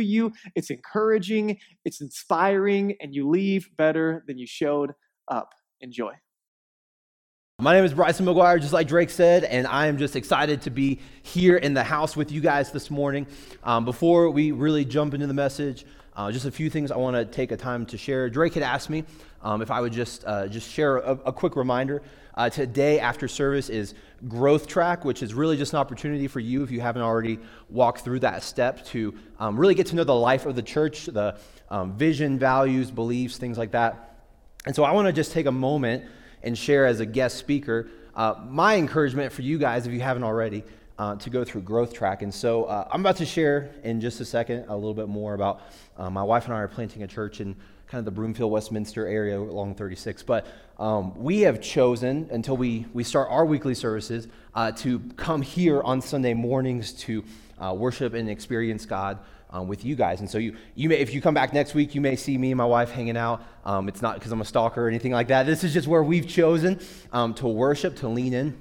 you, it's encouraging, it's inspiring, and you leave better than you showed up. Enjoy. My name is Bryson McGuire, just like Drake said, and I am just excited to be here in the house with you guys this morning. Um, before we really jump into the message, uh, just a few things I want to take a time to share. Drake had asked me um, if I would just uh, just share a, a quick reminder. Uh, today after service is Growth Track, which is really just an opportunity for you if you haven't already walked through that step to um, really get to know the life of the church, the um, vision, values, beliefs, things like that. And so I want to just take a moment and share as a guest speaker uh, my encouragement for you guys, if you haven't already, uh, to go through Growth Track. And so uh, I'm about to share in just a second a little bit more about uh, my wife and I are planting a church in kind of the Broomfield, Westminster area along 36. But um, we have chosen, until we, we start our weekly services, uh, to come here on Sunday mornings to uh, worship and experience God um, with you guys. And so you, you may, if you come back next week, you may see me and my wife hanging out. Um, it's not because I'm a stalker or anything like that. This is just where we've chosen um, to worship, to lean in,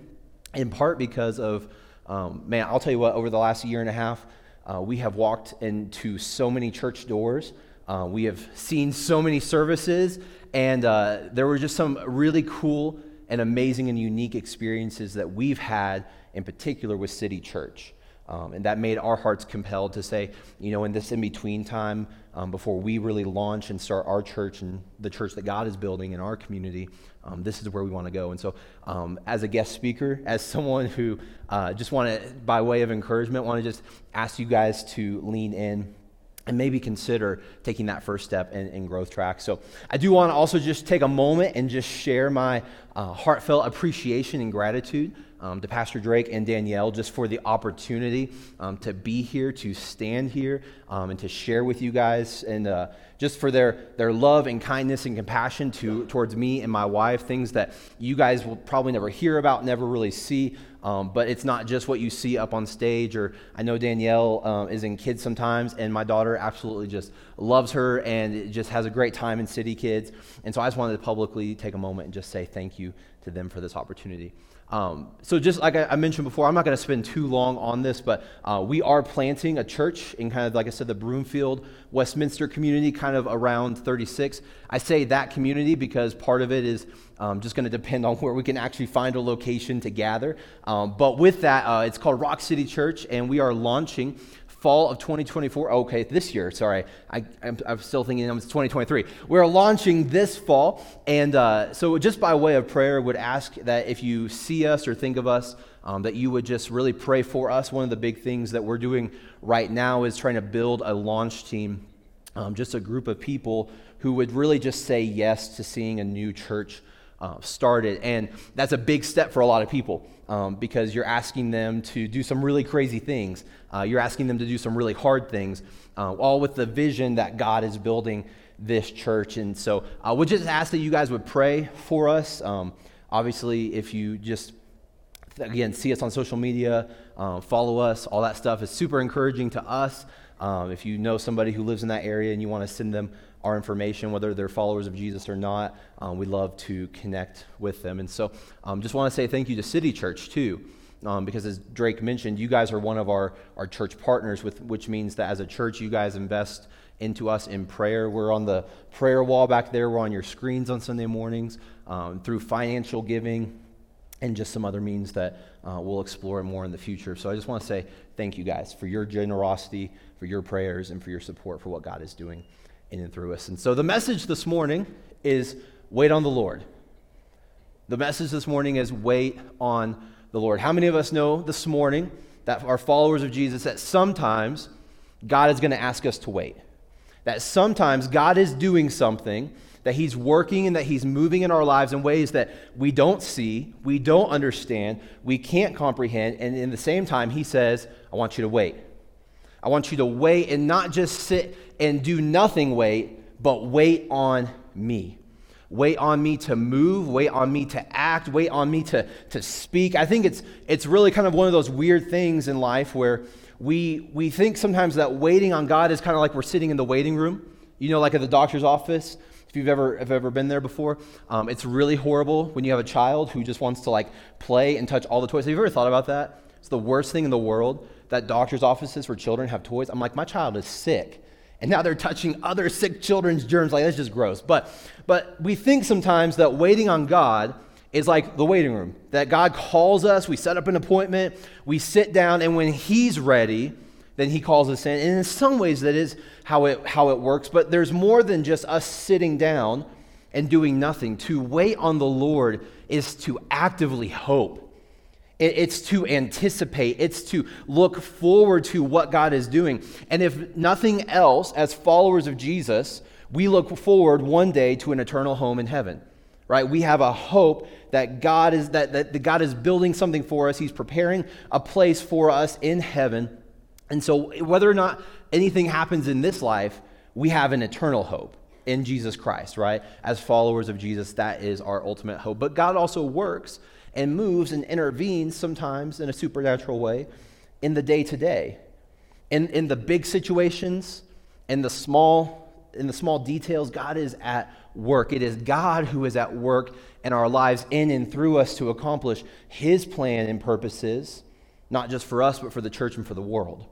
in part because of, um, man, I'll tell you what, over the last year and a half, uh, we have walked into so many church doors. Uh, we have seen so many services, and uh, there were just some really cool and amazing and unique experiences that we've had, in particular with City Church. Um, and that made our hearts compelled to say, you know, in this in between time, um, before we really launch and start our church and the church that God is building in our community, um, this is where we want to go. And so, um, as a guest speaker, as someone who uh, just want to, by way of encouragement, want to just ask you guys to lean in and maybe consider taking that first step in, in growth track. So, I do want to also just take a moment and just share my uh, heartfelt appreciation and gratitude um, to Pastor Drake and Danielle just for the opportunity um, to be here, to stand here, um, and to share with you guys, and uh, just for their, their love and kindness and compassion to, towards me and my wife, things that you guys will probably never hear about, never really see. Um, but it's not just what you see up on stage, or I know Danielle um, is in kids sometimes, and my daughter absolutely just loves her and just has a great time in City Kids. And so I just wanted to publicly take a moment and just say thank you to them for this opportunity. Um, so, just like I, mentioned before, I'm not going to spend too long on this, but uh, we are planting a church in kind of, like I said, the Broomfield, Westminster community, kind of around 36. I say that community because part of it is um, just going to depend on where we can actually find a location to gather. Um, but with that, uh, it's called Rock City Church, and we are launching fall of 2024. Okay, this year, sorry. I, am still thinking it's 2023. We're launching this fall. And uh, so, just by way of prayer, would ask that if you see us or think of us, um, that you would just really pray for us. One of the big things that we're doing right now is trying to build a launch team, um, just a group of people who would really just say yes to seeing a new church uh, started. And that's a big step for a lot of people um, because you're asking them to do some really crazy things. Uh, you're asking them to do some really hard things, uh, all with the vision that God is building this church. And so I uh, would just ask that you guys would pray for us. Um, obviously, if you just, again, see us on social media, uh, follow us, all that stuff is super encouraging to us. Um, if you know somebody who lives in that area and you want to send them our information, whether they're followers of Jesus or not. Um, we love to connect with them. And so um, just want to say thank you to City Church, too. Um, because as Drake mentioned, you guys are one of our, our church partners, with, which means that as a church, you guys invest into us in prayer. We're on the prayer wall back there. We're on your screens on Sunday mornings um, through financial giving and just some other means that uh, we'll explore more in the future. So I just want to say thank you guys for your generosity, for your prayers, and for your support for what God is doing in and through us. And so the message this morning is wait on the Lord. The message this morning is wait on the Lord. How many of us know this morning that are followers of Jesus that sometimes God is going to ask us to wait? That sometimes God is doing something, that He's working and that He's moving in our lives in ways that we don't see, we don't understand, we can't comprehend, and in the same time, He says, I want you to wait. I want you to wait and not just sit and do nothing wait, but wait on me. Wait on me to move, wait on me to act, wait on me to, to speak. I think it's, it's really kind of one of those weird things in life where we, we think sometimes that waiting on God is kind of like we're sitting in the waiting room, you know, like at the doctor's office. If you've ever, have ever been there before, um, it's really horrible when you have a child who just wants to like play and touch all the toys. Have you ever thought about that? It's the worst thing in the world that doctor's offices for children have toys. I'm like, my child is sick and now they're touching other sick children's germs. Like, that's just gross. But, but we think sometimes that waiting on God is like the waiting room, that God calls us, we set up an appointment, we sit down, and when He's ready, then He calls us in. And in some ways, that is how it, how it works. But there's more than just us sitting down and doing nothing. To wait on the Lord is to actively hope it's to anticipate, it's to look forward to what God is doing. And if nothing else, as followers of Jesus, we look forward one day to an eternal home in heaven. Right? We have a hope that God is that, that God is building something for us. He's preparing a place for us in heaven. And so whether or not anything happens in this life, we have an eternal hope in Jesus Christ, right? As followers of Jesus, that is our ultimate hope. But God also works and moves and intervenes sometimes in a supernatural way in the day to day. In, in the big situations, in the small, in the small details, God is at work. It is God who is at work in our lives in and through us to accomplish his plan and purposes, not just for us, but for the church and for the world.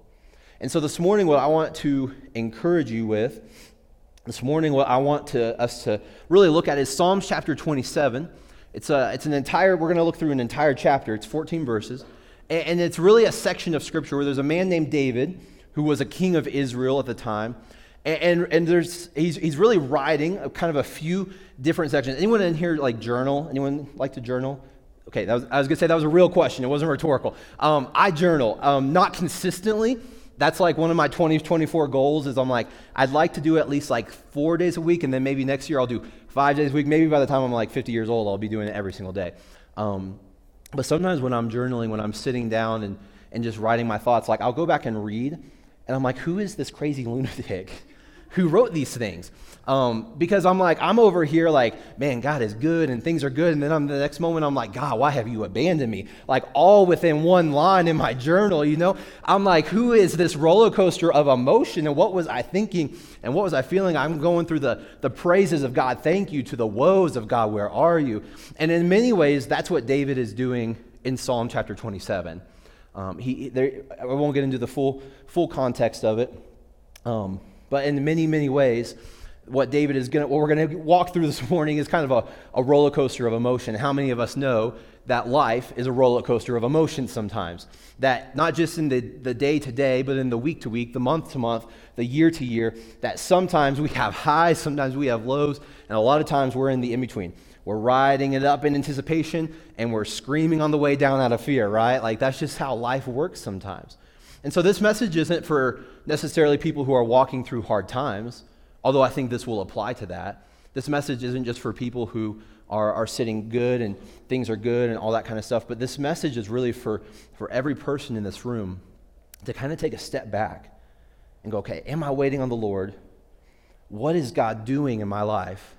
And so this morning, what I want to encourage you with, this morning, what I want to, us to really look at is Psalms chapter 27. It's, a, it's an entire, we're going to look through an entire chapter. It's 14 verses. And, and it's really a section of scripture where there's a man named David who was a king of Israel at the time. And, and, and there's, he's, he's really writing a, kind of a few different sections. Anyone in here like journal? Anyone like to journal? Okay, was, I was going to say that was a real question. It wasn't rhetorical. Um, I journal, um, not consistently. That's like one of my 2024 goals is I'm like, I'd like to do at least like four days a week, and then maybe next year I'll do five days a week. Maybe by the time I'm like 50 years old, I'll be doing it every single day. Um, but sometimes when I'm journaling, when I'm sitting down and, and just writing my thoughts, like I'll go back and read, and I'm like, who is this crazy lunatic who wrote these things? Um, because I'm like, I'm over here like, man, God is good and things are good. And then I'm, the next moment, I'm like, God, why have you abandoned me? Like, all within one line in my journal, you know? I'm like, who is this roller coaster of emotion? And what was I thinking? And what was I feeling? I'm going through the, the praises of God, thank you, to the woes of God, where are you? And in many ways, that's what David is doing in Psalm chapter 27. Um, he, there, I won't get into the full, full context of it. Um, but in many, many ways, what David is going to, what we're going to walk through this morning is kind of a, a roller coaster of emotion. How many of us know that life is a roller coaster of emotion sometimes? That not just in the, the day to day, but in the week to week, the month to month, the year to year, that sometimes we have highs, sometimes we have lows, and a lot of times we're in the in between. We're riding it up in anticipation and we're screaming on the way down out of fear, right? Like that's just how life works sometimes. And so this message isn't for necessarily people who are walking through hard times although I think this will apply to that. This message isn't just for people who are, are sitting good and things are good and all that kind of stuff, but this message is really for, for every person in this room to kind of take a step back and go, okay, am I waiting on the Lord? What is God doing in my life?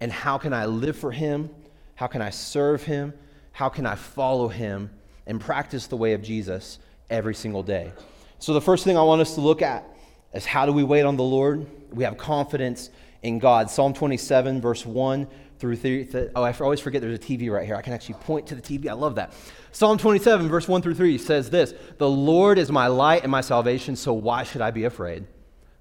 And how can I live for Him? How can I serve Him? How can I follow Him and practice the way of Jesus every single day? So, the first thing I want us to look at is how do we wait on the Lord? We have confidence in God. Psalm 27, verse 1 through 3. Oh, I always forget there's a TV right here. I can actually point to the TV. I love that. Psalm 27, verse 1 through 3 says this The Lord is my light and my salvation, so why should I be afraid?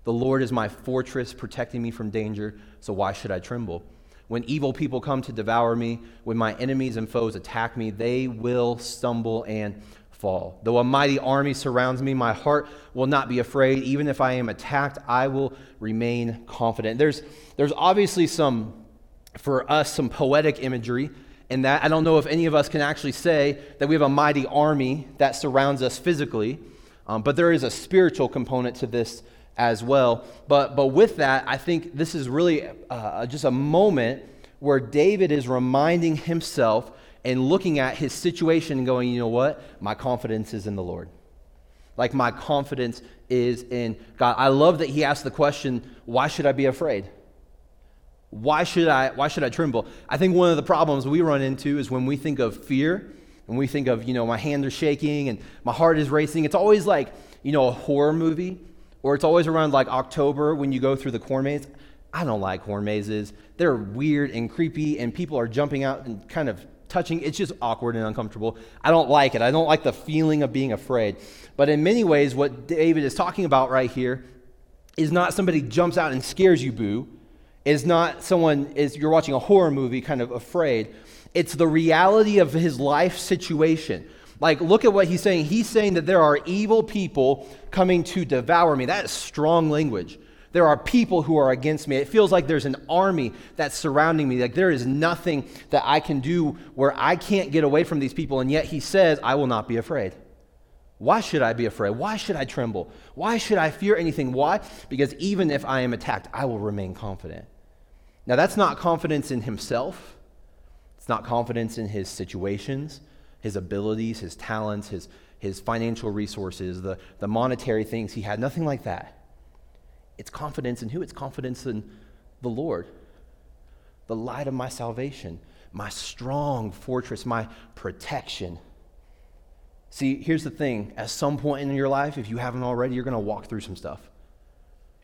The Lord is my fortress, protecting me from danger, so why should I tremble? When evil people come to devour me, when my enemies and foes attack me, they will stumble and fall. Though a mighty army surrounds me, my heart will not be afraid. Even if I am attacked, I will remain confident. There's, there's obviously some, for us, some poetic imagery in that. I don't know if any of us can actually say that we have a mighty army that surrounds us physically, um, but there is a spiritual component to this as well. But, but with that, I think this is really uh, just a moment where David is reminding himself and looking at his situation and going, you know what? My confidence is in the Lord. Like my confidence is in God. I love that he asked the question, why should I be afraid? Why should I why should I tremble? I think one of the problems we run into is when we think of fear and we think of, you know, my hands are shaking and my heart is racing. It's always like, you know, a horror movie or it's always around like October when you go through the corn maze. I don't like corn mazes. They're weird and creepy and people are jumping out and kind of touching. It's just awkward and uncomfortable. I don't like it. I don't like the feeling of being afraid. But in many ways, what David is talking about right here is not somebody jumps out and scares you, boo. Is not someone is you're watching a horror movie, kind of afraid. It's the reality of his life situation. Like, look at what he's saying. He's saying that there are evil people coming to devour me. That is strong language. There are people who are against me. It feels like there's an army that's surrounding me. Like there is nothing that I can do where I can't get away from these people. And yet he says, I will not be afraid. Why should I be afraid? Why should I tremble? Why should I fear anything? Why? Because even if I am attacked, I will remain confident. Now, that's not confidence in himself, it's not confidence in his situations, his abilities, his talents, his, his financial resources, the, the monetary things he had, nothing like that. It's confidence in who? It's confidence in the Lord, the light of my salvation, my strong fortress, my protection. See, here's the thing. At some point in your life, if you haven't already, you're going to walk through some stuff.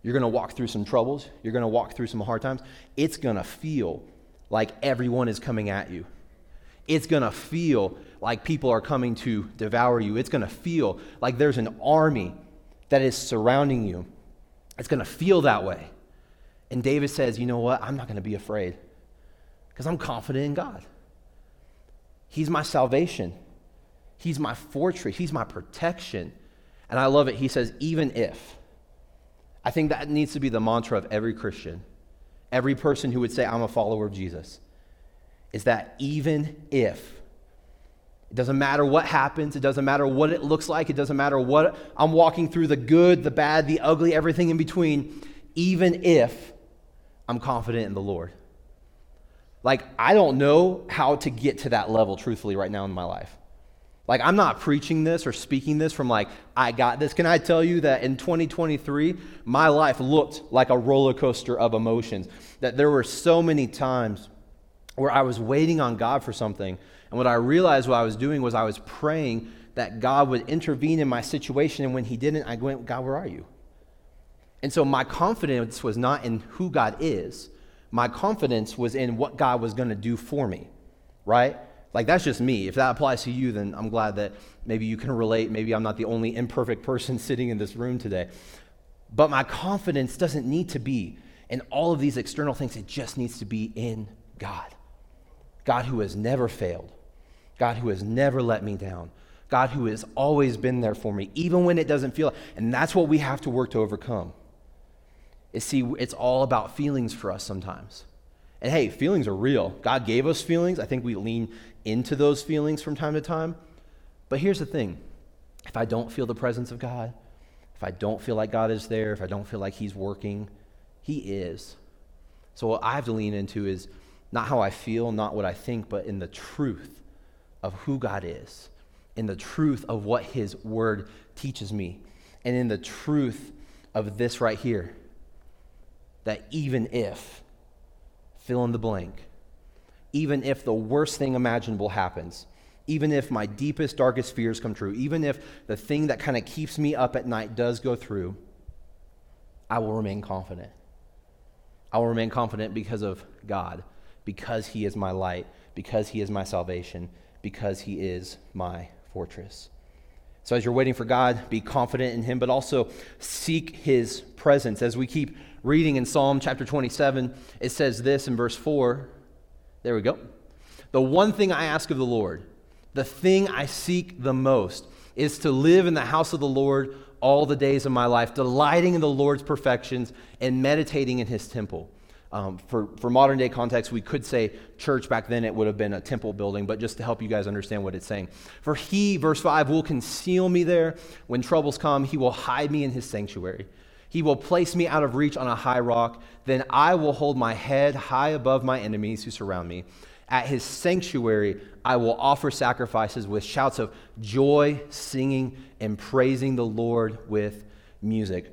You're going to walk through some troubles. You're going to walk through some hard times. It's going to feel like everyone is coming at you. It's going to feel like people are coming to devour you. It's going to feel like there's an army that is surrounding you. It's going to feel that way. And David says, You know what? I'm not going to be afraid because I'm confident in God. He's my salvation, He's my fortress, He's my protection. And I love it. He says, Even if. I think that needs to be the mantra of every Christian, every person who would say, I'm a follower of Jesus, is that even if it doesn't matter what happens. It doesn't matter what it looks like. It doesn't matter what I'm walking through the good, the bad, the ugly, everything in between, even if I'm confident in the Lord. Like, I don't know how to get to that level, truthfully, right now in my life. Like, I'm not preaching this or speaking this from like, I got this. Can I tell you that in 2023, my life looked like a roller coaster of emotions? That there were so many times where I was waiting on God for something and what I realized what I was doing was I was praying that God would intervene in my situation. And when He didn't, I went, God, where are you? And so my confidence was not in who God is, my confidence was in what God was going to do for me, right? Like, that's just me. If that applies to you, then I'm glad that maybe you can relate. Maybe I'm not the only imperfect person sitting in this room today. But my confidence doesn't need to be in all of these external things, it just needs to be in God. God who has never failed, God who has never let me down, God who has always been there for me, even when it doesn't feel. And that's what we have to work to overcome. Is see, it's all about feelings for us sometimes. And hey, feelings are real. God gave us feelings. I think we lean into those feelings from time to time. But here's the thing if I don't feel the presence of God, if I don't feel like God is there, if I don't feel like He's working, He is. So what I have to lean into is not how I feel, not what I think, but in the truth of who God is, in the truth of what His Word teaches me, and in the truth of this right here that even if, fill in the blank, even if the worst thing imaginable happens, even if my deepest, darkest fears come true, even if the thing that kind of keeps me up at night does go through, I will remain confident. I will remain confident because of God, because He is my light, because He is my salvation, because he is my fortress. So, as you're waiting for God, be confident in him, but also seek his presence. As we keep reading in Psalm chapter 27, it says this in verse 4. There we go. The one thing I ask of the Lord, the thing I seek the most, is to live in the house of the Lord all the days of my life, delighting in the Lord's perfections and meditating in his temple. Um, for, for modern day context, we could say church back then, it would have been a temple building, but just to help you guys understand what it's saying. For he, verse 5, will conceal me there. When troubles come, he will hide me in his sanctuary. He will place me out of reach on a high rock. Then I will hold my head high above my enemies who surround me. At his sanctuary, I will offer sacrifices with shouts of joy, singing, and praising the Lord with music.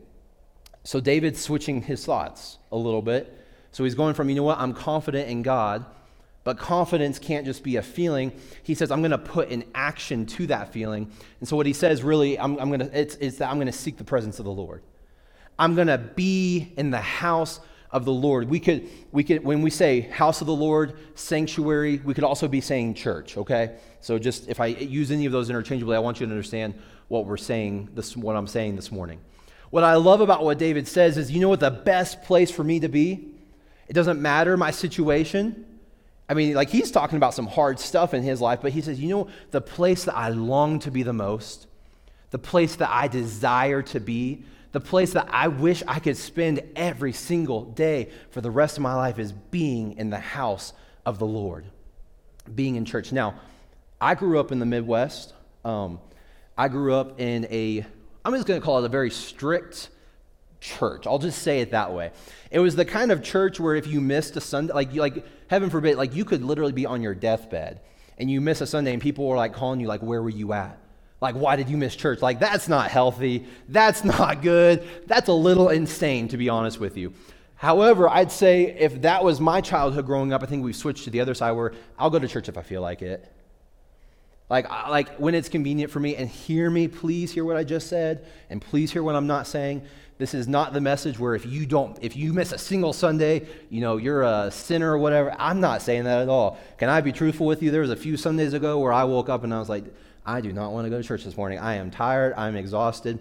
So David's switching his thoughts a little bit. So he's going from, you know what, I'm confident in God, but confidence can't just be a feeling. He says, I'm going to put an action to that feeling. And so what he says really, I'm, I'm going to, it's, it's that I'm going to seek the presence of the Lord. I'm going to be in the house of the Lord. We could, we could, when we say house of the Lord, sanctuary, we could also be saying church, okay? So just if I use any of those interchangeably, I want you to understand what we're saying, this, what I'm saying this morning. What I love about what David says is, you know what the best place for me to be? It doesn't matter my situation. I mean, like he's talking about some hard stuff in his life, but he says, you know, the place that I long to be the most, the place that I desire to be, the place that I wish I could spend every single day for the rest of my life is being in the house of the Lord, being in church. Now, I grew up in the Midwest. Um, I grew up in a, I'm just going to call it a very strict church. I'll just say it that way. It was the kind of church where if you missed a Sunday, like, like heaven forbid, like you could literally be on your deathbed and you miss a Sunday and people were like calling you, like, where were you at? Like, why did you miss church? Like, that's not healthy. That's not good. That's a little insane, to be honest with you. However, I'd say if that was my childhood growing up, I think we've switched to the other side where I'll go to church if I feel like it. Like, like when it's convenient for me, and hear me, please hear what I just said, and please hear what I'm not saying. This is not the message where if you don't, if you miss a single Sunday, you know, you're a sinner or whatever. I'm not saying that at all. Can I be truthful with you? There was a few Sundays ago where I woke up and I was like, I do not want to go to church this morning. I am tired. I'm exhausted.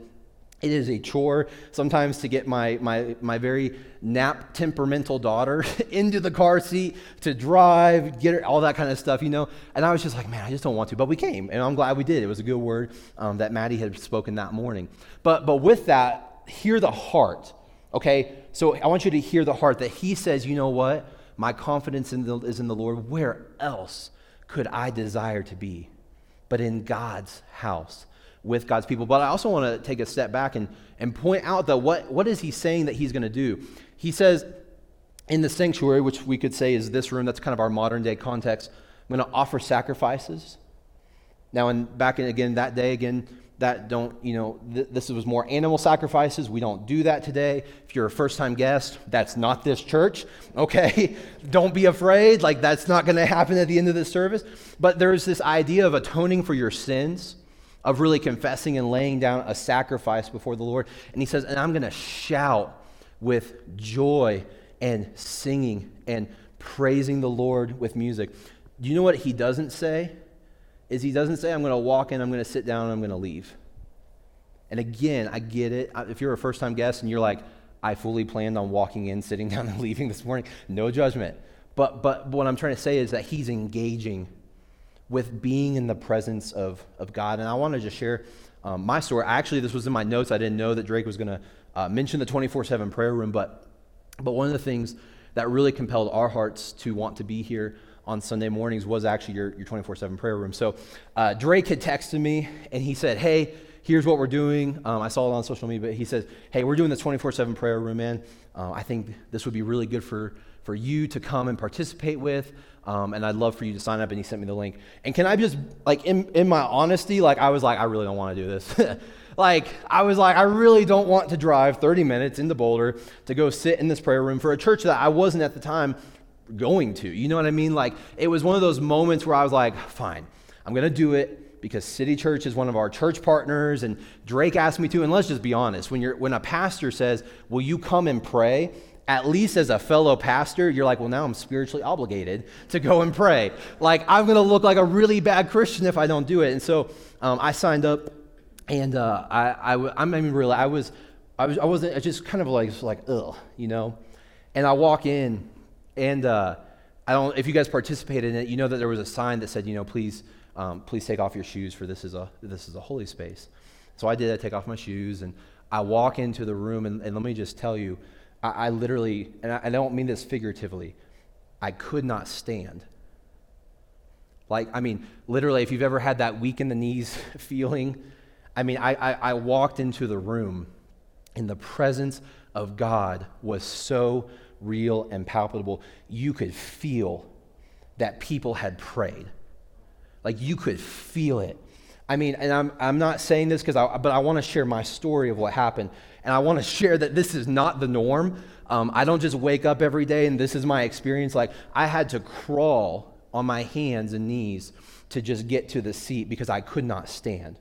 It is a chore sometimes to get my, my, my very nap temperamental daughter into the car seat to drive, get her, all that kind of stuff, you know. And I was just like, man, I just don't want to. But we came, and I'm glad we did. It was a good word um, that Maddie had spoken that morning. But, but with that, hear the heart, okay? So I want you to hear the heart that he says, you know what? My confidence in the, is in the Lord. Where else could I desire to be? but in God's house with God's people. But I also want to take a step back and, and point out that what, what is he saying that he's going to do? He says, in the sanctuary, which we could say is this room, that's kind of our modern day context, I'm going to offer sacrifices. Now, and back in again that day, again, that don't, you know, th- this was more animal sacrifices. We don't do that today. If you're a first time guest, that's not this church, okay? don't be afraid. Like, that's not going to happen at the end of this service. But there's this idea of atoning for your sins, of really confessing and laying down a sacrifice before the Lord. And he says, and I'm going to shout with joy and singing and praising the Lord with music. Do you know what he doesn't say? Is he doesn't say, I'm going to walk in, I'm going to sit down, I'm going to leave. And again, I get it. If you're a first time guest and you're like, I fully planned on walking in, sitting down, and leaving this morning, no judgment. But, but what I'm trying to say is that he's engaging with being in the presence of, of God. And I want to just share um, my story. Actually, this was in my notes. I didn't know that Drake was going to uh, mention the 24 7 prayer room, but, but one of the things that really compelled our hearts to want to be here on Sunday mornings was actually your, your 24-7 prayer room. So uh, Drake had texted me, and he said, hey, here's what we're doing. Um, I saw it on social media, but he says, hey, we're doing this 24-7 prayer room, man. Uh, I think this would be really good for, for you to come and participate with, um, and I'd love for you to sign up, and he sent me the link. And can I just, like, in, in my honesty, like, I was like, I really don't want to do this. like, I was like, I really don't want to drive 30 minutes into Boulder to go sit in this prayer room for a church that I wasn't at the time going to. You know what I mean? Like, it was one of those moments where I was like, fine, I'm going to do it because City Church is one of our church partners, and Drake asked me to. And let's just be honest when, you're, when a pastor says, Will you come and pray? At least as a fellow pastor, you're like, well, now I'm spiritually obligated to go and pray. Like, I'm going to look like a really bad Christian if I don't do it. And so um, I signed up, and uh, I, I, I mean, really, I was, I was, I wasn't, I just kind of like, like, ugh, you know. And I walk in, and uh, I don't, if you guys participated in it, you know that there was a sign that said, you know, please, um, please take off your shoes for this is a, this is a holy space. So I did. I take off my shoes and I walk into the room, and, and let me just tell you, I, I literally, and I, I don't mean this figuratively, I could not stand. Like, I mean, literally, if you've ever had that weak in the knees feeling, I mean, I, I, I walked into the room, and the presence of God was so real and palpable. You could feel that people had prayed. Like you could feel it. I mean, and I'm, I'm not saying this because I, but I want to share my story of what happened. And I want to share that this is not the norm. Um, I don't just wake up every day and this is my experience. Like, I had to crawl on my hands and knees to just get to the seat because I could not stand.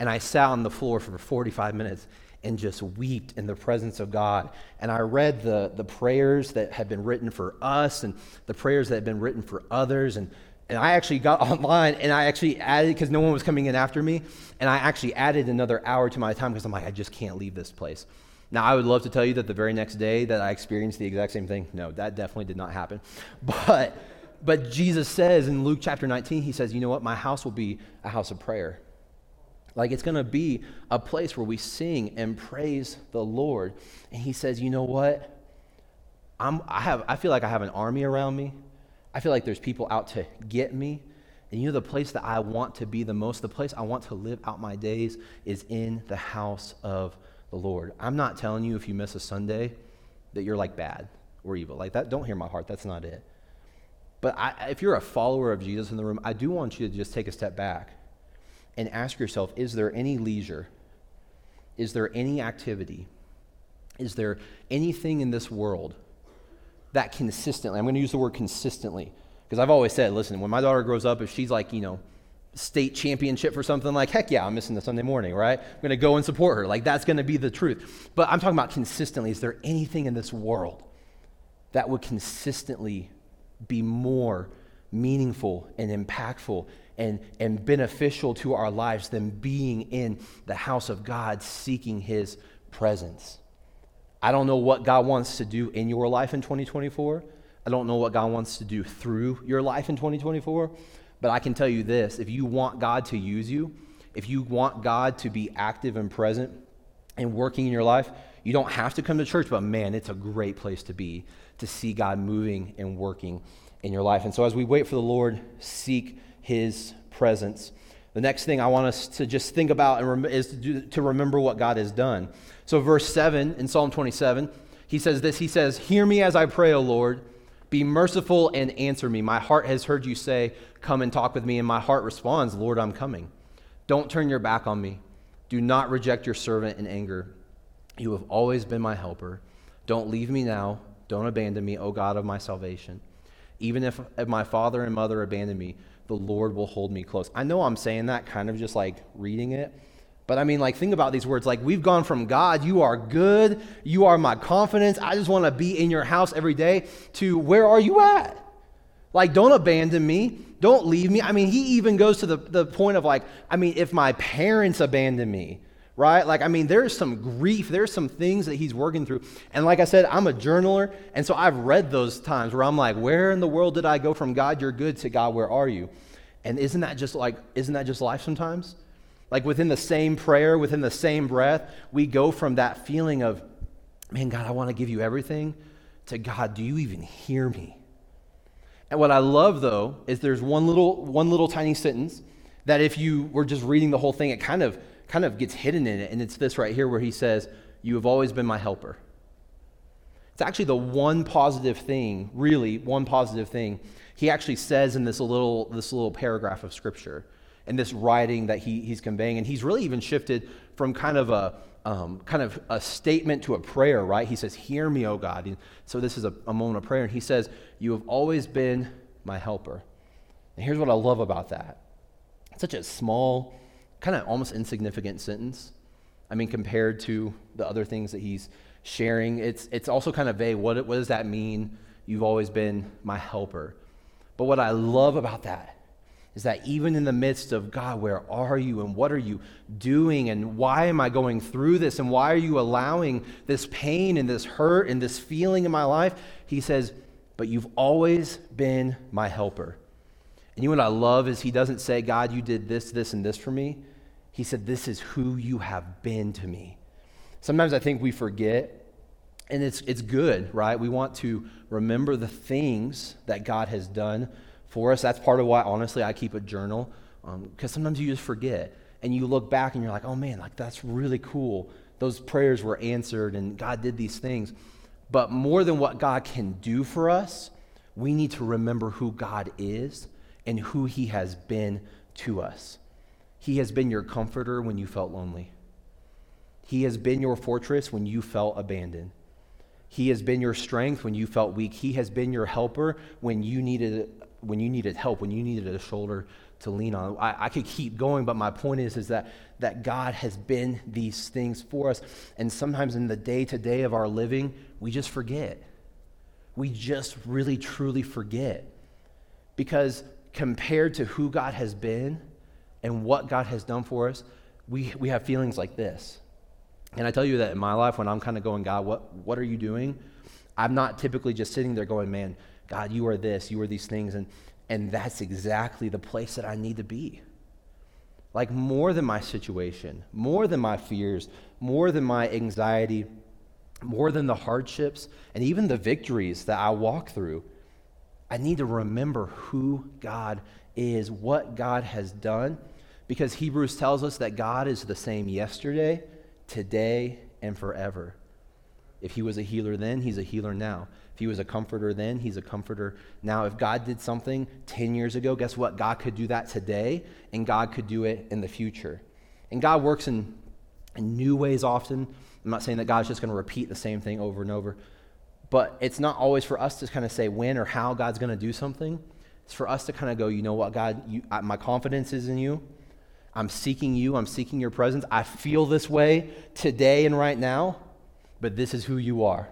And I sat on the floor for 45 minutes and just wept in the presence of God. And I read the, the prayers that had been written for us and the prayers that had been written for others. And, and I actually got online and I actually added, because no one was coming in after me, and I actually added another hour to my time because I'm like, I just can't leave this place. Now, I would love to tell you that the very next day that I experienced the exact same thing. No, that definitely did not happen. But, but Jesus says in Luke chapter 19, he says, You know what? My house will be a house of prayer. Like it's going to be a place where we sing and praise the Lord. And he says, You know what? I'm, I, have, I feel like I have an army around me. I feel like there's people out to get me. And you know, the place that I want to be the most, the place I want to live out my days is in the house of the Lord. I'm not telling you if you miss a Sunday that you're like bad or evil. Like that, don't hear my heart. That's not it. But I, if you're a follower of Jesus in the room, I do want you to just take a step back and ask yourself is there any leisure? Is there any activity? Is there anything in this world that consistently, I'm going to use the word consistently, because I've always said, listen, when my daughter grows up, if she's like, you know, state championship for something like heck yeah i'm missing the sunday morning right i'm going to go and support her like that's going to be the truth but i'm talking about consistently is there anything in this world that would consistently be more meaningful and impactful and, and beneficial to our lives than being in the house of god seeking his presence. I don't know what god wants to do in your life in 2024 i don't know what god wants to do through your life in 2024 but I can tell you this if you want God to use you, if you want God to be active and present and working in your life, you don't have to come to church, but man, it's a great place to be to see God moving and working in your life. And so as we wait for the Lord, seek his presence. The next thing I want us to just think about is to, do, to remember what God has done. So, verse 7 in Psalm 27, he says this He says, Hear me as I pray, O Lord. Be merciful and answer me. My heart has heard you say, Come and talk with me. And my heart responds, Lord, I'm coming. Don't turn your back on me. Do not reject your servant in anger. You have always been my helper. Don't leave me now. Don't abandon me, O God of my salvation. Even if my father and mother abandon me, the Lord will hold me close. I know I'm saying that kind of just like reading it, but I mean, like, think about these words. Like, we've gone from God, you are good, you are my confidence, I just want to be in your house every day, to where are you at? Like, don't abandon me, don't leave me. I mean, he even goes to the, the point of, like, I mean, if my parents abandon me, right? Like, I mean, there's some grief, there's some things that he's working through. And like I said, I'm a journaler, and so I've read those times where I'm like, where in the world did I go from God, you're good, to God, where are you? And isn't that just like, isn't that just life sometimes? Like within the same prayer, within the same breath, we go from that feeling of, man, God, I want to give you everything, to God, do you even hear me? And what I love though is there's one little one little tiny sentence that if you were just reading the whole thing, it kind of kind of gets hidden in it, and it's this right here where he says, "You have always been my helper." It's actually the one positive thing, really one positive thing he actually says in this little this little paragraph of scripture and this writing that he, he's conveying. And he's really even shifted from kind of a um, kind of a statement to a prayer, right? He says, Hear me, O God. And so this is a, a moment of prayer. And he says, You have always been my helper. And here's what I love about that it's such a small, kind of almost insignificant sentence. I mean, compared to the other things that he's sharing, it's, it's also kind of vague. What, what does that mean? You've always been my helper. But what I love about that is that even in the midst of God, where are you and what are you doing and why am I going through this and why are you allowing this pain and this hurt and this feeling in my life? He says, But you've always been my helper. And you know what I love is he doesn't say, God, you did this, this, and this for me. He said, This is who you have been to me. Sometimes I think we forget, and it's, it's good, right? We want to remember the things that God has done for us. That's part of why, honestly, I keep a journal because um, sometimes you just forget and you look back and you're like, oh man, like that's really cool. Those prayers were answered and God did these things. But more than what God can do for us, we need to remember who God is and who He has been to us. He has been your comforter when you felt lonely. He has been your fortress when you felt abandoned. He has been your strength when you felt weak. He has been your helper when you needed, when you needed help, when you needed a shoulder to lean on. I, I could keep going, but my point is, is that, that God has been these things for us. And sometimes in the day to day of our living, we just forget. We just really, truly forget. Because compared to who God has been and what God has done for us, we, we have feelings like this. And I tell you that in my life, when I'm kind of going, God, what, what are you doing? I'm not typically just sitting there going, man, God, you are this, you are these things. And, and that's exactly the place that I need to be. Like more than my situation, more than my fears, more than my anxiety, more than the hardships, and even the victories that I walk through, I need to remember who God is, what God has done, because Hebrews tells us that God is the same yesterday, today, and forever. If he was a healer then, he's a healer now. If he was a comforter then, he's a comforter now. If God did something 10 years ago, guess what? God could do that today, and God could do it in the future. And God works in, in new ways often. I'm not saying that God's just going to repeat the same thing over and over, but it's not always for us to kind of say when or how God's going to do something. It's for us to kind of go, you know what, God, you, I, my confidence is in you. I'm seeking you. I'm seeking your presence. I feel this way today and right now but this is who you are.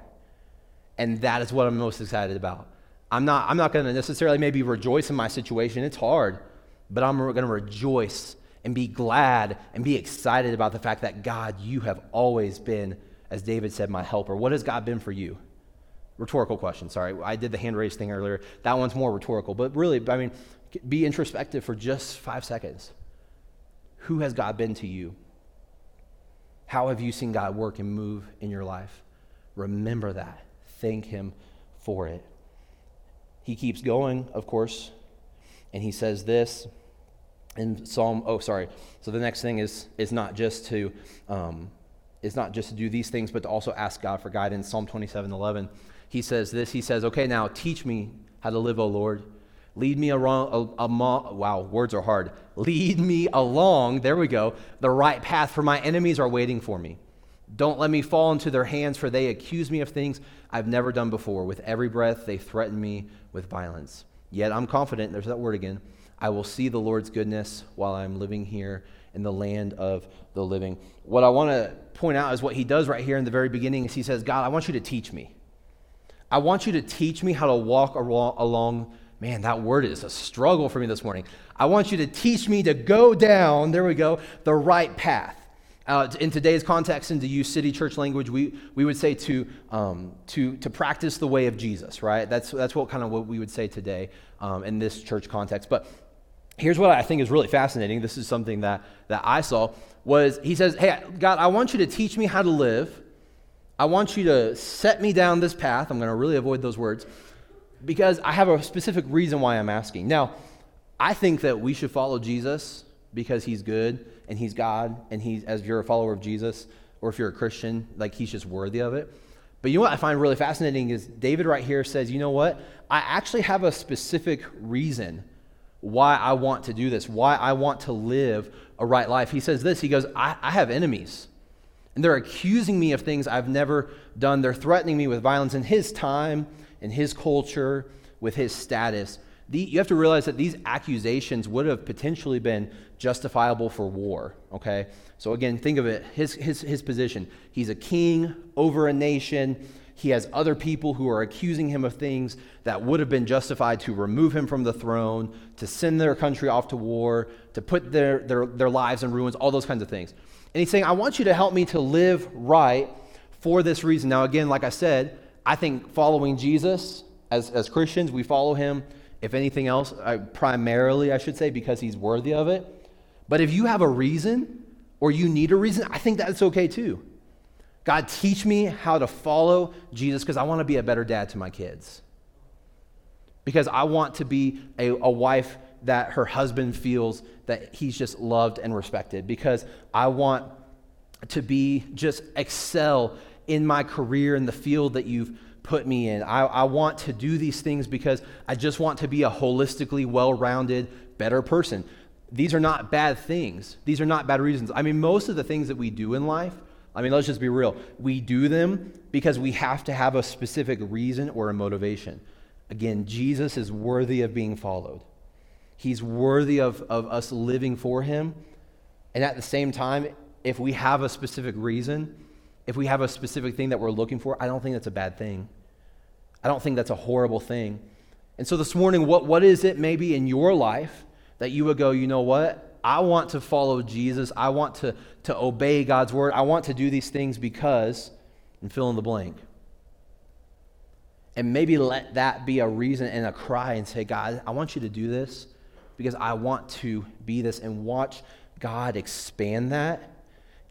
And that is what I'm most excited about. I'm not, I'm not going to necessarily maybe rejoice in my situation. It's hard, but I'm going to rejoice and be glad and be excited about the fact that God, you have always been, as David said, my helper. What has God been for you? Rhetorical question, sorry. I did the hand raise thing earlier. That one's more rhetorical, but really, I mean, be introspective for just five seconds. Who has God been to you? How have you seen God work and move in your life? Remember that. Thank Him for it. He keeps going, of course, and he says this in Psalm. Oh, sorry. So the next thing is is not just to um, is not just to do these things, but to also ask God for guidance. Psalm 27, 11. He says this. He says, "Okay, now teach me how to live, O Lord." Lead me along, a, a, wow, words are hard. Lead me along, there we go, the right path, for my enemies are waiting for me. Don't let me fall into their hands, for they accuse me of things I've never done before. With every breath, they threaten me with violence. Yet I'm confident, there's that word again, I will see the Lord's goodness while I'm living here in the land of the living. What I want to point out is what he does right here in the very beginning is he says, God, I want you to teach me. I want you to teach me how to walk along Man, that word is a struggle for me this morning. I want you to teach me to go down, there we go, the right path. Uh, in today's context and to use city church language, we, we would say to, um, to, to practice the way of Jesus, right? That's, that's what kind of what we would say today um, in this church context. But here's what I think is really fascinating. This is something that, that I saw was he says, hey, God, I want you to teach me how to live. I want you to set me down this path. I'm going to really avoid those words because I have a specific reason why I'm asking. Now, I think that we should follow Jesus because he's good and he's God and he's as you're a follower of Jesus or if you're a Christian, like he's just worthy of it. But you know what I find really fascinating is David right here says, "You know what? I actually have a specific reason why I want to do this, why I want to live a right life." He says this, he goes, "I, I have enemies." And they're accusing me of things I've never done. They're threatening me with violence in his time in his culture, with his status, the, you have to realize that these accusations would have potentially been justifiable for war, okay? So again, think of it his, his, his position. He's a king over a nation. He has other people who are accusing him of things that would have been justified to remove him from the throne, to send their country off to war, to put their, their, their lives in ruins, all those kinds of things. And he's saying, I want you to help me to live right for this reason. Now, again, like I said, I think following Jesus, as, as Christians, we follow him, if anything else, uh, primarily, I should say, because he's worthy of it. But if you have a reason or you need a reason, I think that's okay too. God, teach me how to follow Jesus because I want to be a better dad to my kids. Because I want to be a, a wife that her husband feels that he's just loved and respected. Because I want to be just excel in my career in the field that you've put me in. I, I want to do these things because I just want to be a holistically well rounded, better person. these are not bad things. These are not bad reasons. I mean, most of the things that we do in life, I mean, let's just be real. We do them because we have to have a specific reason or a motivation. Again, Jesus is worthy of being followed. He's worthy of, of us living for him. And at the same time, if we have a specific reason, if we have a specific thing that we're looking for, I don't think that's a bad thing. I don't think that's a horrible thing. And so this morning, what, what is it maybe in your life that you would go, you know what? I want to follow Jesus. I want to, to obey God's word. I want to do these things because, and fill in the blank. And maybe let that be a reason and a cry and say, God, I want you to do this because I want to be this and watch God expand that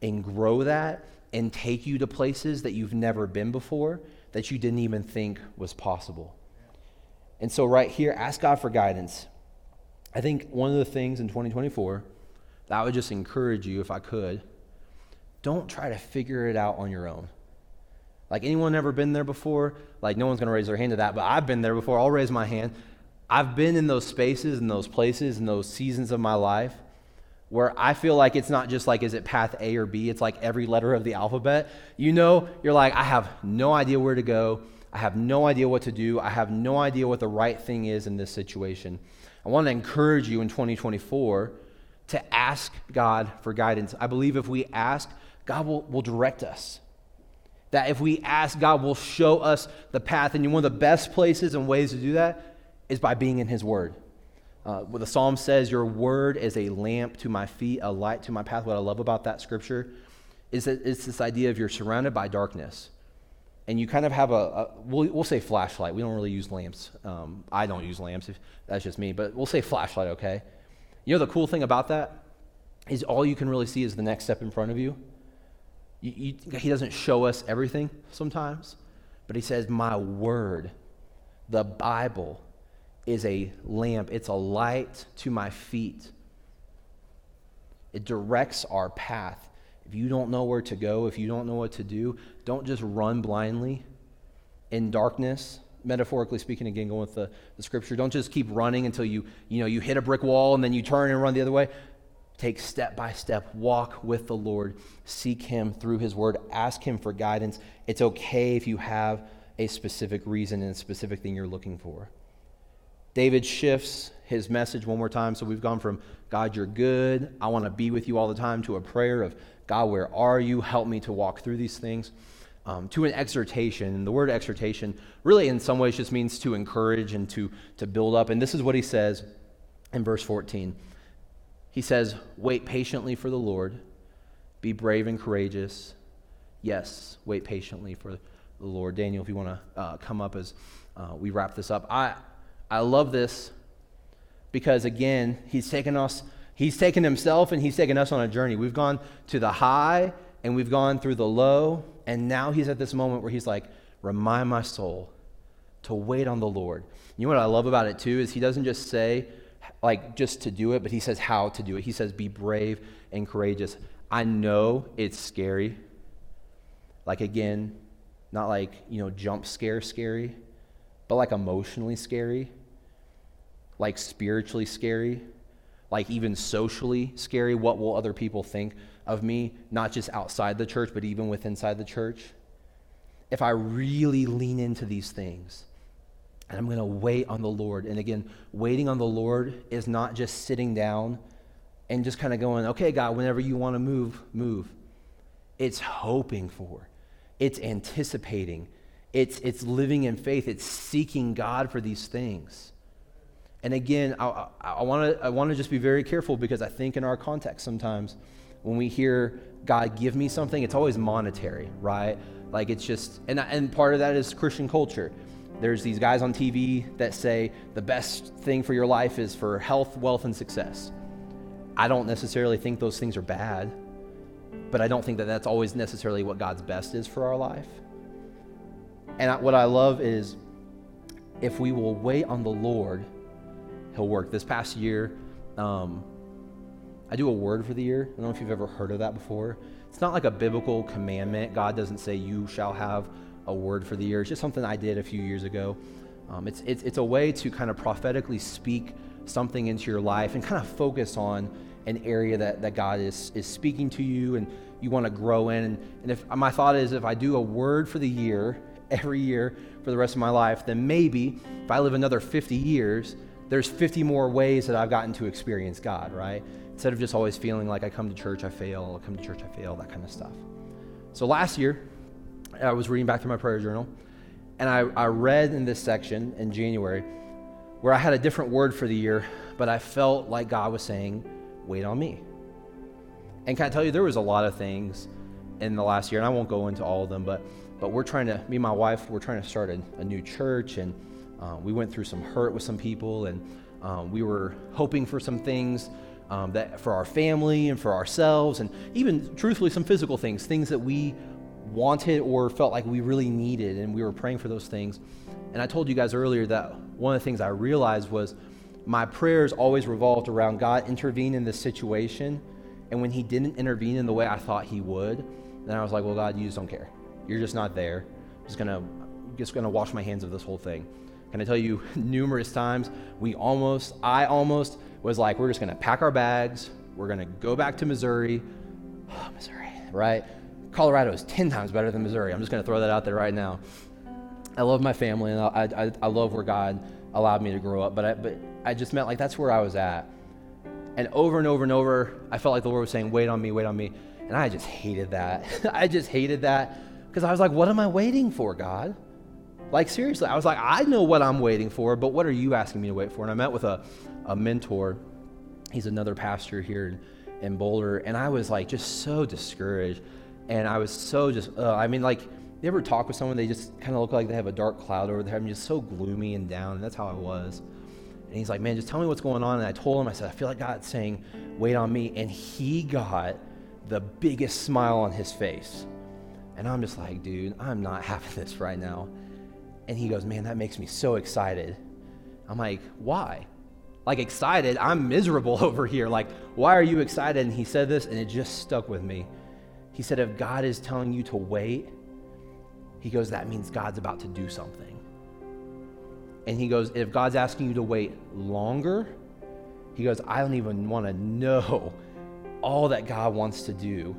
and grow that and take you to places that you've never been before that you didn't even think was possible. And so, right here, ask God for guidance. I think one of the things in 2024 that I would just encourage you, if I could, don't try to figure it out on your own. Like, anyone ever been there before? Like, no one's going to raise their hand to that, but I've been there before. I'll raise my hand. I've been in those spaces and those places and those seasons of my life where I feel like it's not just like, is it path A or B? It's like every letter of the alphabet. You know, you're like, I have no idea where to go. I have no idea what to do. I have no idea what the right thing is in this situation. I want to encourage you in 2024 to ask God for guidance. I believe if we ask, God will, will direct us. That if we ask, God will show us the path. And one of the best places and ways to do that is by being in His Word. Uh, what the psalm says, Your word is a lamp to my feet, a light to my path. What I love about that scripture is that it's this idea of you're surrounded by darkness. And you kind of have a, a we'll, we'll, say flashlight. We don't really use lamps. Um, I don't use lamps. If, that's just me. But we'll say flashlight, okay? You know the cool thing about that is all you can really see is the next step in front of you. you, you he doesn't show us everything sometimes, but he says, My word, the Bible, is a lamp, it's a light to my feet. It directs our path. If you don't know where to go, if you don't know what to do, don't just run blindly in darkness. Metaphorically speaking, again, going with the, the scripture, don't just keep running until you, you know, you hit a brick wall and then you turn and run the other way. Take step by step, walk with the Lord, seek Him through His Word, ask Him for guidance. It's okay if you have a specific reason and a specific thing you're looking for. David shifts his message one more time. So we've gone from God, you're good. I want to be with you all the time to a prayer of God, where are you? Help me to walk through these things. Um, to an exhortation. And the word exhortation really, in some ways, just means to encourage and to, to build up. And this is what he says in verse 14. He says, Wait patiently for the Lord, be brave and courageous. Yes, wait patiently for the Lord. Daniel, if you want to uh, come up as uh, we wrap this up. I, I love this because, again, he's taken us, he's taken himself and he's taken us on a journey. We've gone to the high and we've gone through the low, and now he's at this moment where he's like, remind my soul to wait on the Lord. You know what I love about it too is he doesn't just say, like, just to do it, but he says how to do it. He says, be brave and courageous. I know it's scary. Like, again, not like, you know, jump scare scary, but like emotionally scary, like spiritually scary, like even socially scary. What will other people think of me, not just outside the church, but even with inside the church? If I really lean into these things, and I'm going to wait on the Lord. And again, waiting on the Lord is not just sitting down and just kind of going, okay, God, whenever you want to move, move. It's hoping for, it's anticipating, it's, it's living in faith, it's seeking God for these things. And again, I, I want to I wanna just be very careful because I think in our context sometimes when we hear God give me something, it's always monetary, right? Like it's just, and, and part of that is Christian culture. There's these guys on TV that say the best thing for your life is for health, wealth, and success. I don't necessarily think those things are bad, but I don't think that that's always necessarily what God's best is for our life. And what I love is if we will wait on the Lord, He'll work. This past year, um, I do a word for the year. I don't know if you've ever heard of that before. It's not like a biblical commandment. God doesn't say you shall have a word for the year. It's just something I did a few years ago. Um, it's, it's, it's a way to kind of prophetically speak something into your life and kind of focus on an area that, that God is, is speaking to you and you want to grow in. And, and if my thought is if I do a word for the year, every year for the rest of my life, then maybe if I live another 50 years, there's 50 more ways that I've gotten to experience God, right? Instead of just always feeling like I come to church, I fail, I come to church, I fail, that kind of stuff. So last year, I was reading back through my prayer journal, and I, I read in this section in January where I had a different word for the year, but I felt like God was saying, wait on me. And can I tell you, there was a lot of things in the last year, and I won't go into all of them, but but we're trying to, me and my wife, we're trying to start a, a new church, and uh, we went through some hurt with some people, and um, we were hoping for some things um, that for our family and for ourselves, and even truthfully, some physical things, things that we wanted or felt like we really needed, and we were praying for those things. And I told you guys earlier that one of the things I realized was my prayers always revolved around God intervene in this situation. And when He didn't intervene in the way I thought He would, then I was like, well, God, you just don't care. You're just not there. I'm just gonna, just gonna wash my hands of this whole thing. Can I tell you, numerous times we almost, I almost was like, we're just gonna pack our bags. We're gonna go back to Missouri. Oh, Missouri, right? Colorado is 10 times better than Missouri. I'm just gonna throw that out there right now. I love my family and I, I, I love where God allowed me to grow up, but I, but I just meant like that's where I was at. And over and over and over, I felt like the Lord was saying, wait on me, wait on me. And I just hated that. I just hated that because I was like, what am I waiting for, God? Like, seriously, I was like, I know what I'm waiting for, but what are you asking me to wait for? And I met with a, a mentor. He's another pastor here in, in Boulder. And I was like, just so discouraged. And I was so just, uh, I mean, like, you ever talk with someone, they just kind of look like they have a dark cloud over their head, and just so gloomy and down. And that's how I was. And he's like, man, just tell me what's going on. And I told him, I said, I feel like God's saying, wait on me. And he got the biggest smile on his face. And I'm just like, dude, I'm not having this right now. And he goes, man, that makes me so excited. I'm like, why? Like, excited? I'm miserable over here. Like, why are you excited? And he said this, and it just stuck with me. He said, if God is telling you to wait, he goes, that means God's about to do something. And he goes, if God's asking you to wait longer, he goes, I don't even want to know all that God wants to do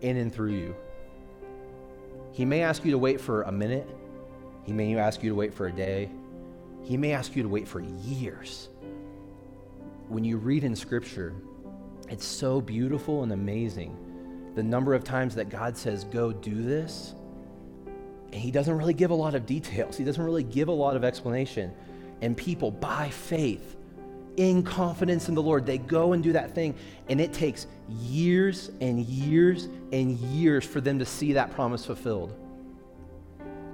in and through you. He may ask you to wait for a minute. He may ask you to wait for a day. He may ask you to wait for years. When you read in Scripture, it's so beautiful and amazing. The number of times that God says, Go do this. And He doesn't really give a lot of details, He doesn't really give a lot of explanation. And people, by faith, in confidence in the Lord, they go and do that thing. And it takes years and years and years for them to see that promise fulfilled.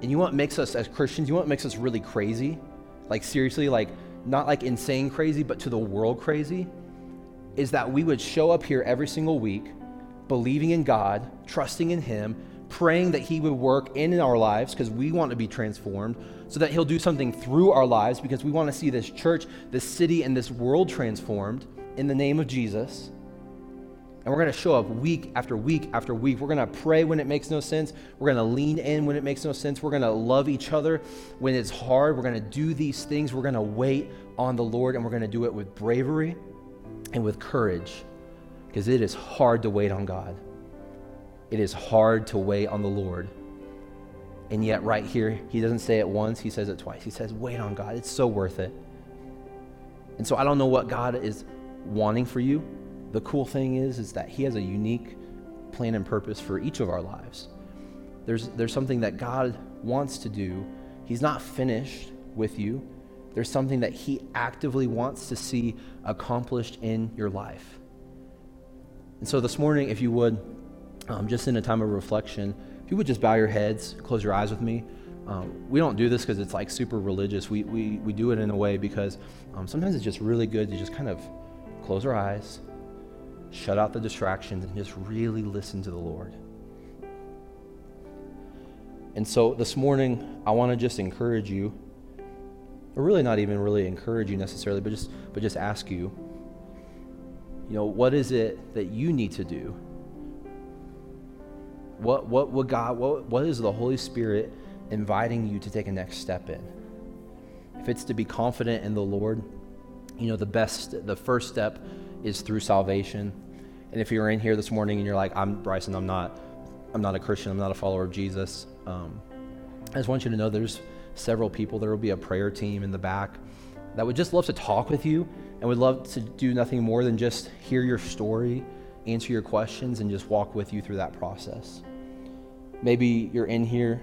And you know what makes us as Christians, you know what makes us really crazy? Like, seriously, like, not like insane crazy, but to the world crazy? Is that we would show up here every single week, believing in God, trusting in Him, praying that He would work in our lives because we want to be transformed, so that He'll do something through our lives because we want to see this church, this city, and this world transformed in the name of Jesus. And we're going to show up week after week after week. We're going to pray when it makes no sense. We're going to lean in when it makes no sense. We're going to love each other when it's hard. We're going to do these things. We're going to wait on the Lord, and we're going to do it with bravery and with courage because it is hard to wait on God. It is hard to wait on the Lord. And yet, right here, he doesn't say it once, he says it twice. He says, Wait on God. It's so worth it. And so, I don't know what God is wanting for you. The cool thing is, is that he has a unique plan and purpose for each of our lives. There's, there's something that God wants to do. He's not finished with you. There's something that he actively wants to see accomplished in your life. And so, this morning, if you would, um, just in a time of reflection, if you would just bow your heads, close your eyes with me. Um, we don't do this because it's like super religious. We, we, we do it in a way because um, sometimes it's just really good to just kind of close our eyes, shut out the distractions, and just really listen to the Lord. And so this morning, I want to just encourage you, or really not even really encourage you necessarily, but just, but just ask you, you know, what is it that you need to do what, what would God, what, what is the Holy Spirit inviting you to take a next step in? If it's to be confident in the Lord, you know, the best, the first step is through salvation. And if you're in here this morning and you're like, I'm Bryson, I'm not, I'm not a Christian, I'm not a follower of Jesus. Um, I just want you to know there's several people. There will be a prayer team in the back that would just love to talk with you and would love to do nothing more than just hear your story, answer your questions, and just walk with you through that process. Maybe you're in here,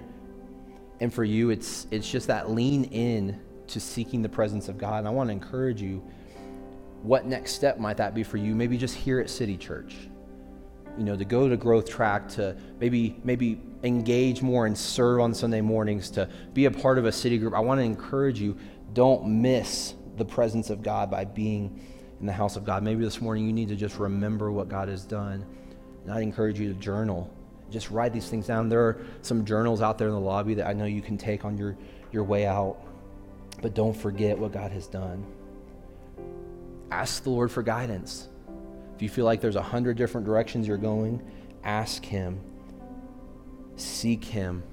and for you, it's it's just that lean in to seeking the presence of God. And I want to encourage you. What next step might that be for you? Maybe just here at City Church you know, to go to growth track, to maybe maybe engage more and serve on Sunday mornings, to be a part of a city group. I want to encourage you, don't miss the presence of God by being in the house of God. Maybe this morning you need to just remember what God has done. And I'd encourage you to journal. Just write these things down. There are some journals out there in the lobby that I know you can take on your, your way out. But don't forget what God has done. Ask the Lord for guidance. If you feel like there's a hundred different directions you're going, ask Him, seek Him,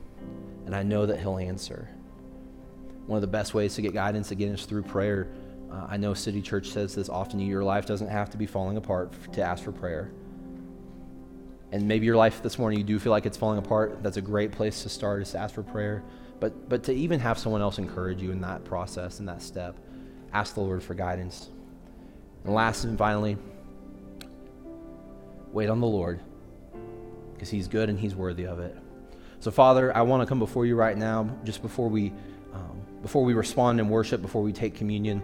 and I know that He'll answer. One of the best ways to get guidance again is through prayer. Uh, I know City Church says this often. Your life doesn't have to be falling apart to ask for prayer. And maybe your life this morning, you do feel like it's falling apart. That's a great place to start is to ask for prayer. But, but to even have someone else encourage you in that process, in that step, ask the Lord for guidance. And last and finally, Wait on the Lord because He's good and He's worthy of it. So, Father, I want to come before you right now, just before we, um, before we respond in worship, before we take communion.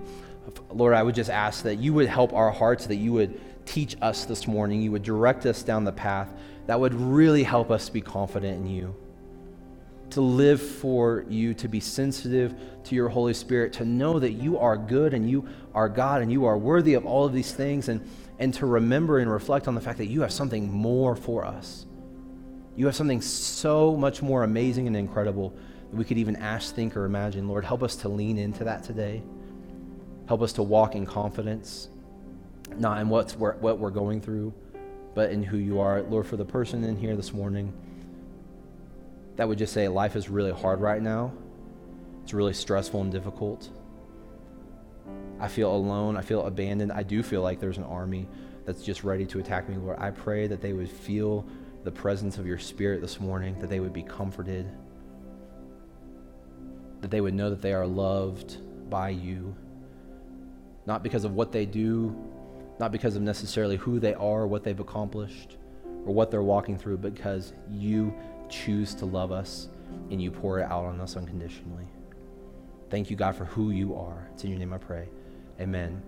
Lord, I would just ask that you would help our hearts, that you would teach us this morning, you would direct us down the path that would really help us be confident in you, to live for you, to be sensitive to your Holy Spirit, to know that you are good and you are God and you are worthy of all of these things. And and to remember and reflect on the fact that you have something more for us. You have something so much more amazing and incredible that we could even ask, think, or imagine. Lord, help us to lean into that today. Help us to walk in confidence, not in what's, what we're going through, but in who you are. Lord, for the person in here this morning that would just say life is really hard right now, it's really stressful and difficult. I feel alone. I feel abandoned. I do feel like there's an army that's just ready to attack me, Lord. I pray that they would feel the presence of your spirit this morning, that they would be comforted, that they would know that they are loved by you, not because of what they do, not because of necessarily who they are, what they've accomplished, or what they're walking through, because you choose to love us and you pour it out on us unconditionally. Thank you, God, for who you are. It's in your name I pray. Amen.